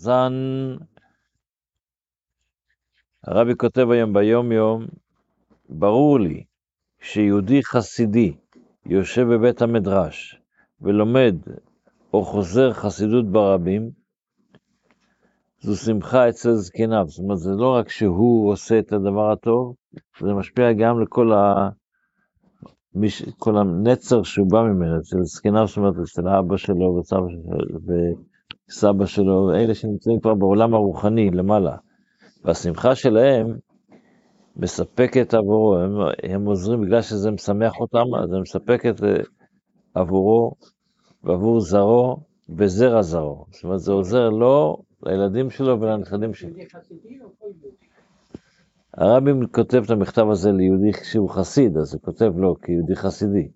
זן. הרבי כותב היום ביום יום, ברור לי שיהודי חסידי יושב בבית המדרש ולומד או חוזר חסידות ברבים, זו שמחה אצל זקניו. זאת אומרת, זה לא רק שהוא עושה את הדבר הטוב, זה משפיע גם לכל ה... מש... כל הנצר שהוא בא ממנו, אצל זקניו, זאת אומרת, אצל האבא שלו וסבא שלו, וסבא שלו, אלה שנמצאים כבר בעולם הרוחני למעלה. והשמחה שלהם מספקת עבורו, הם, הם עוזרים בגלל שזה משמח אותם, אז זה מספקת אה, עבורו ועבור זרעו וזרע זרעו. זאת אומרת, זה עוזר לו, לילדים שלו ולנכדים שלו. הרבי כותב את המכתב הזה ליהודי שהוא חסיד, אז הוא כותב לו כיהודי חסידי.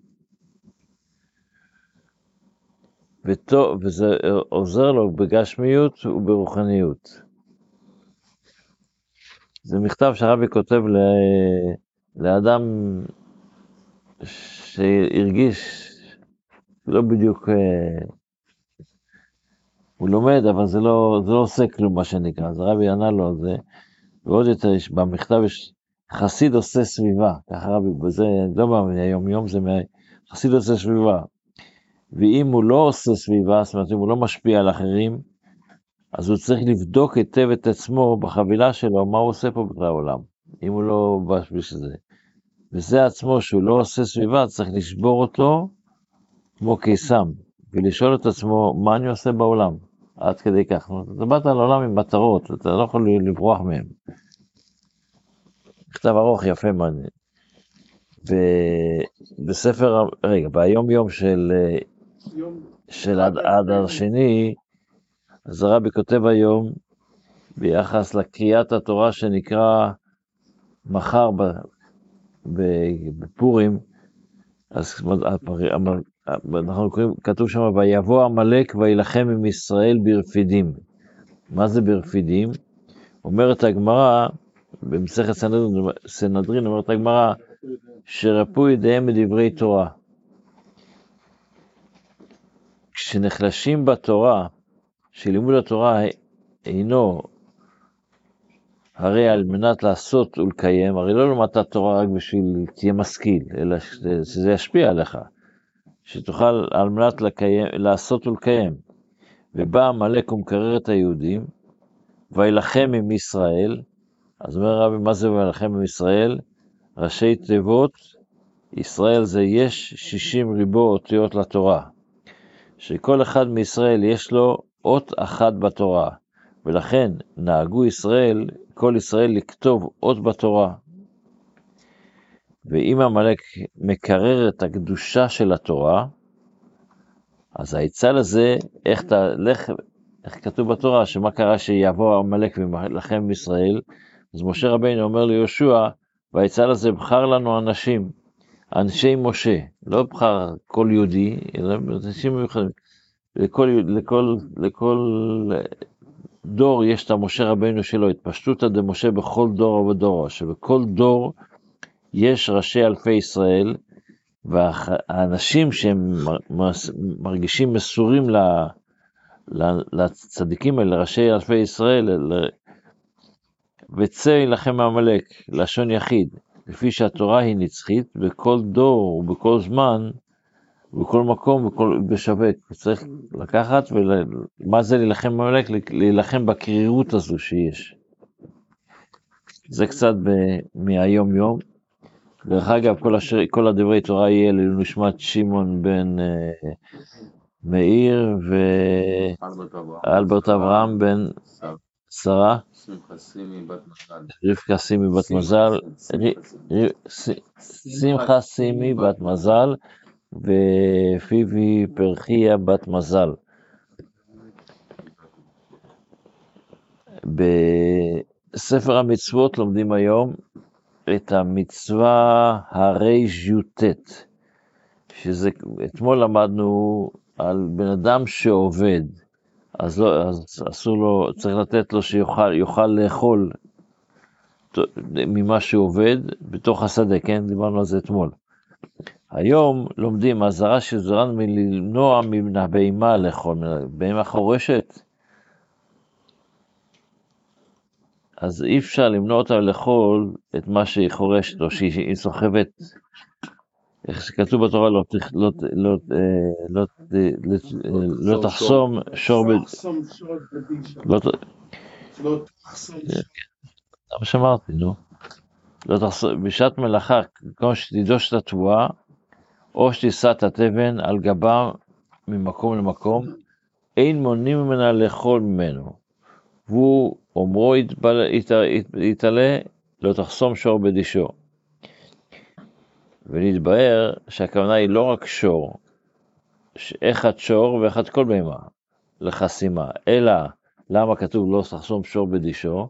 וטוב, וזה עוזר לו בגשמיות וברוחניות. זה מכתב שהרבי כותב ל... לאדם שהרגיש לא בדיוק, אה, הוא לומד, אבל זה לא, זה לא עושה כלום, מה שנקרא, אז הרבי ענה לו על זה, ועוד יותר, במכתב יש חסיד עושה סביבה, ככה רבי, וזה לא מהיום יום, זה מה... חסיד עושה סביבה. ואם הוא לא עושה סביבה, זאת אומרת, אם הוא לא משפיע על אחרים, אז הוא צריך לבדוק היטב את עצמו בחבילה שלו, מה הוא עושה פה בעולם, אם הוא לא בא בשביל זה. וזה עצמו, שהוא לא עושה סביבה, צריך לשבור אותו כמו קיסם, ולשאול את עצמו, מה אני עושה בעולם? עד כדי כך. אתה באת לעולם עם מטרות, אתה לא יכול לברוח מהן. מכתב ארוך, יפה, מעניין. ובספר, רגע, ביום יום של, של עד, עד השני, אז הרבי כותב היום, ביחס לקריאת התורה שנקרא מחר בפורים, אז אנחנו קוראים, כתוב שם, ויבוא עמלק וילחם עם ישראל ברפידים. מה זה ברפידים? אומרת הגמרא, במסכת סנהדרין, אומרת הגמרא, שרפו ידיהם בדברי תורה. כשנחלשים בתורה, שלימוד התורה אינו הרי על מנת לעשות ולקיים, הרי לא למדת תורה רק בשביל תהיה משכיל, אלא שזה ישפיע עליך. שתוכל על מנת לקיים, לעשות ולקיים. ובא עמלק ומקרר את היהודים, וילחם עם ישראל, אז אומר רבי, מה זה וילחם עם ישראל? ראשי תיבות, ישראל זה יש 60 ריבו אותיות לתורה, שכל אחד מישראל יש לו אות אחת בתורה, ולכן נהגו ישראל, כל ישראל לכתוב אות בתורה, ואם עמלק מקרר את הקדושה של התורה, אז העצה לזה, איך תלך, איך כתוב בתורה, שמה קרה שיבוא עמלק ולחם בישראל, אז משה רבינו אומר ליהושע, והעצה לזה, בחר לנו אנשים, אנשי משה, לא בחר כל יהודי, אלא אנשים מיוחדים. לכל, לכל, לכל דור יש את המשה רבינו שלו, התפשטותא דמשה בכל דור ודור, שבכל דור יש ראשי אלפי ישראל, והאנשים שהם מרגישים מסורים לצדיקים האלה, לראשי אלפי ישראל, וצא יילחם מעמלק, לשון יחיד, לפי שהתורה היא נצחית, בכל דור ובכל זמן, בכל מקום, בכל, בשווק. צריך לקחת, ומה זה להילחם מעמלק? להילחם בקרירות הזו שיש. זה קצת מהיום יום. דרך אגב, כל, השיר, כל הדברי תורה יהיה לנשמת שמעון בן uh, מאיר ואלברט אברהם בן שרה, רבקה סימי בת מזל, שמחה סימי בת מזל ופיבי פרחיה בת מזל. בספר המצוות לומדים היום את המצווה הרי"ט, שזה, אתמול למדנו על בן אדם שעובד, אז, לא, אז אסור לו, צריך לתת לו שיוכל לאכול ממה שעובד בתוך השדה, כן? דיברנו על זה אתמול. היום לומדים אזהרה שזרן מלמנוע מן הבהמה לאכול, בהמה חורשת, אז אי אפשר למנוע אותה לאכול את מה שהיא חורשת, או שהיא סוחבת, איך שכתוב בתורה, לא, לא, לא, לא, לא תחסום שור ב... לא תחסום שור. זה מה שאמרתי, נו. לא תחסום, בשעת מלאכה, כמו שתדוש את התבואה, או שתישא את התבן על גבה ממקום למקום, אין מונעים ממנה לאכול ממנו. והוא אומרו יתעלה, לא תחסום שור בדישו. ולהתבהר שהכוונה היא לא רק שור, אחד שור ואחד כל בהמה לחסימה, אלא למה כתוב לא תחסום שור בדישו?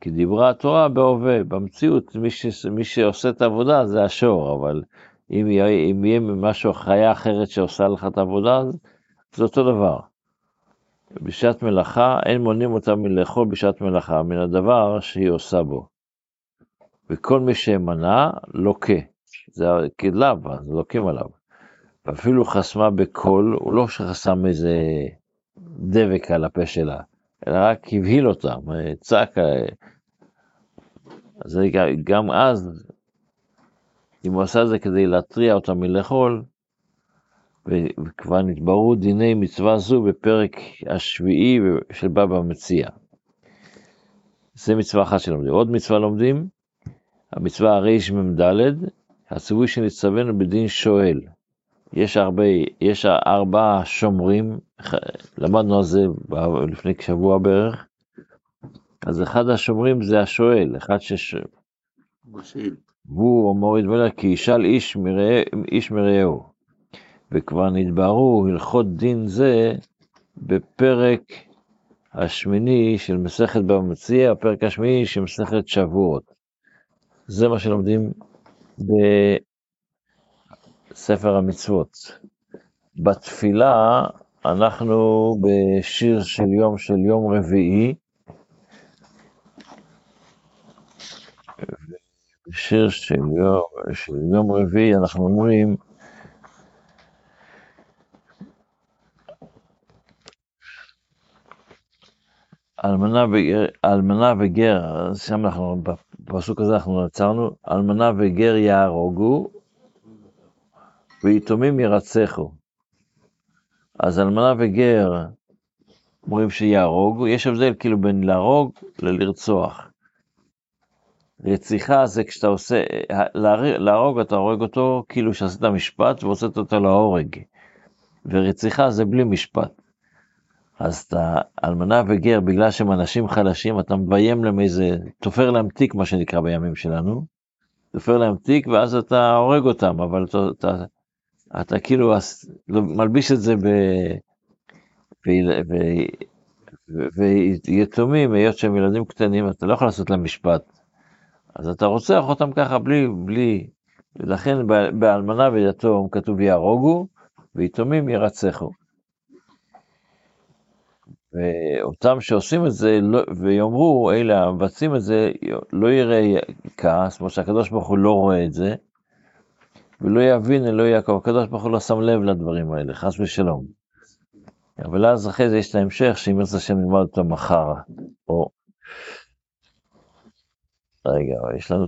כי דיברה התורה בהווה, במציאות מי, ש, מי שעושה את העבודה זה השור, אבל אם אם יהיה משהו, חיה אחרת שעושה לך את העבודה, זה אותו דבר. בשעת מלאכה אין מונעים אותה מלאכול בשעת מלאכה, מן הדבר שהיא עושה בו. וכל מי שמנע, לוקה. זה כלאו, אז לוקים עליו. ואפילו חסמה בקול, הוא לא שחסם איזה דבק על הפה שלה, אלא רק הבהיל אותה, צעק. אז גם אז, אם הוא עשה את זה כדי להתריע אותה מלאכול, וכבר נתבררו דיני מצווה זו בפרק השביעי של בבא מציע. זה מצווה אחת שלומדים. עוד מצווה לומדים, המצווה הרמ"ד, הציווי שנצטווינו בדין שואל. יש הרבה, יש ארבעה שומרים, למדנו על זה לפני שבוע בערך, אז אחד השומרים זה השואל, אחד שש... והוא מוריד ולר כי ישאל איש, מראה, איש מרעהו. וכבר נתבהרו הלכות דין זה בפרק השמיני של מסכת במציע, הפרק השמיני של מסכת שבועות. זה מה שלומדים בספר המצוות. בתפילה אנחנו בשיר של יום של יום רביעי, בשיר של יום, של יום רביעי אנחנו אומרים אלמנה וגר, שם אנחנו, בפסוק הזה אנחנו עצרנו, אלמנה וגר יהרוגו, ויתומים ירצחו. אז אלמנה וגר אומרים שיהרוגו, יש הבדל כאילו בין להרוג ללרצוח. רציחה זה כשאתה עושה, להרוג אתה הורג אותו כאילו שעשית משפט והוצאת אותו להורג. ורציחה זה בלי משפט. אז אתה אלמנה וגר, בגלל שהם אנשים חלשים, אתה מביים להם איזה, תופר להם תיק, מה שנקרא בימים שלנו, תופר להם תיק, ואז אתה הורג אותם, אבל אתה, אתה, אתה כאילו לא, מלביש את זה ב... ויתומים, היות שהם ילדים קטנים, אתה לא יכול לעשות להם משפט. אז אתה רוצח אותם ככה בלי, בלי, ולכן באלמנה ויתום כתוב יהרוגו, ויתומים ירצחו. ואותם שעושים את זה, לא, ויאמרו, אלה המבצעים את זה, לא יראה כעס, כמו שהקדוש ברוך הוא לא רואה את זה, ולא יבין אלוהי יעקב, הקדוש ברוך הוא לא שם לב לדברים האלה, חס ושלום. אבל אז אחרי זה יש את ההמשך, שאם ירצה השם נלמד אותו מחר, או... רגע, יש לנו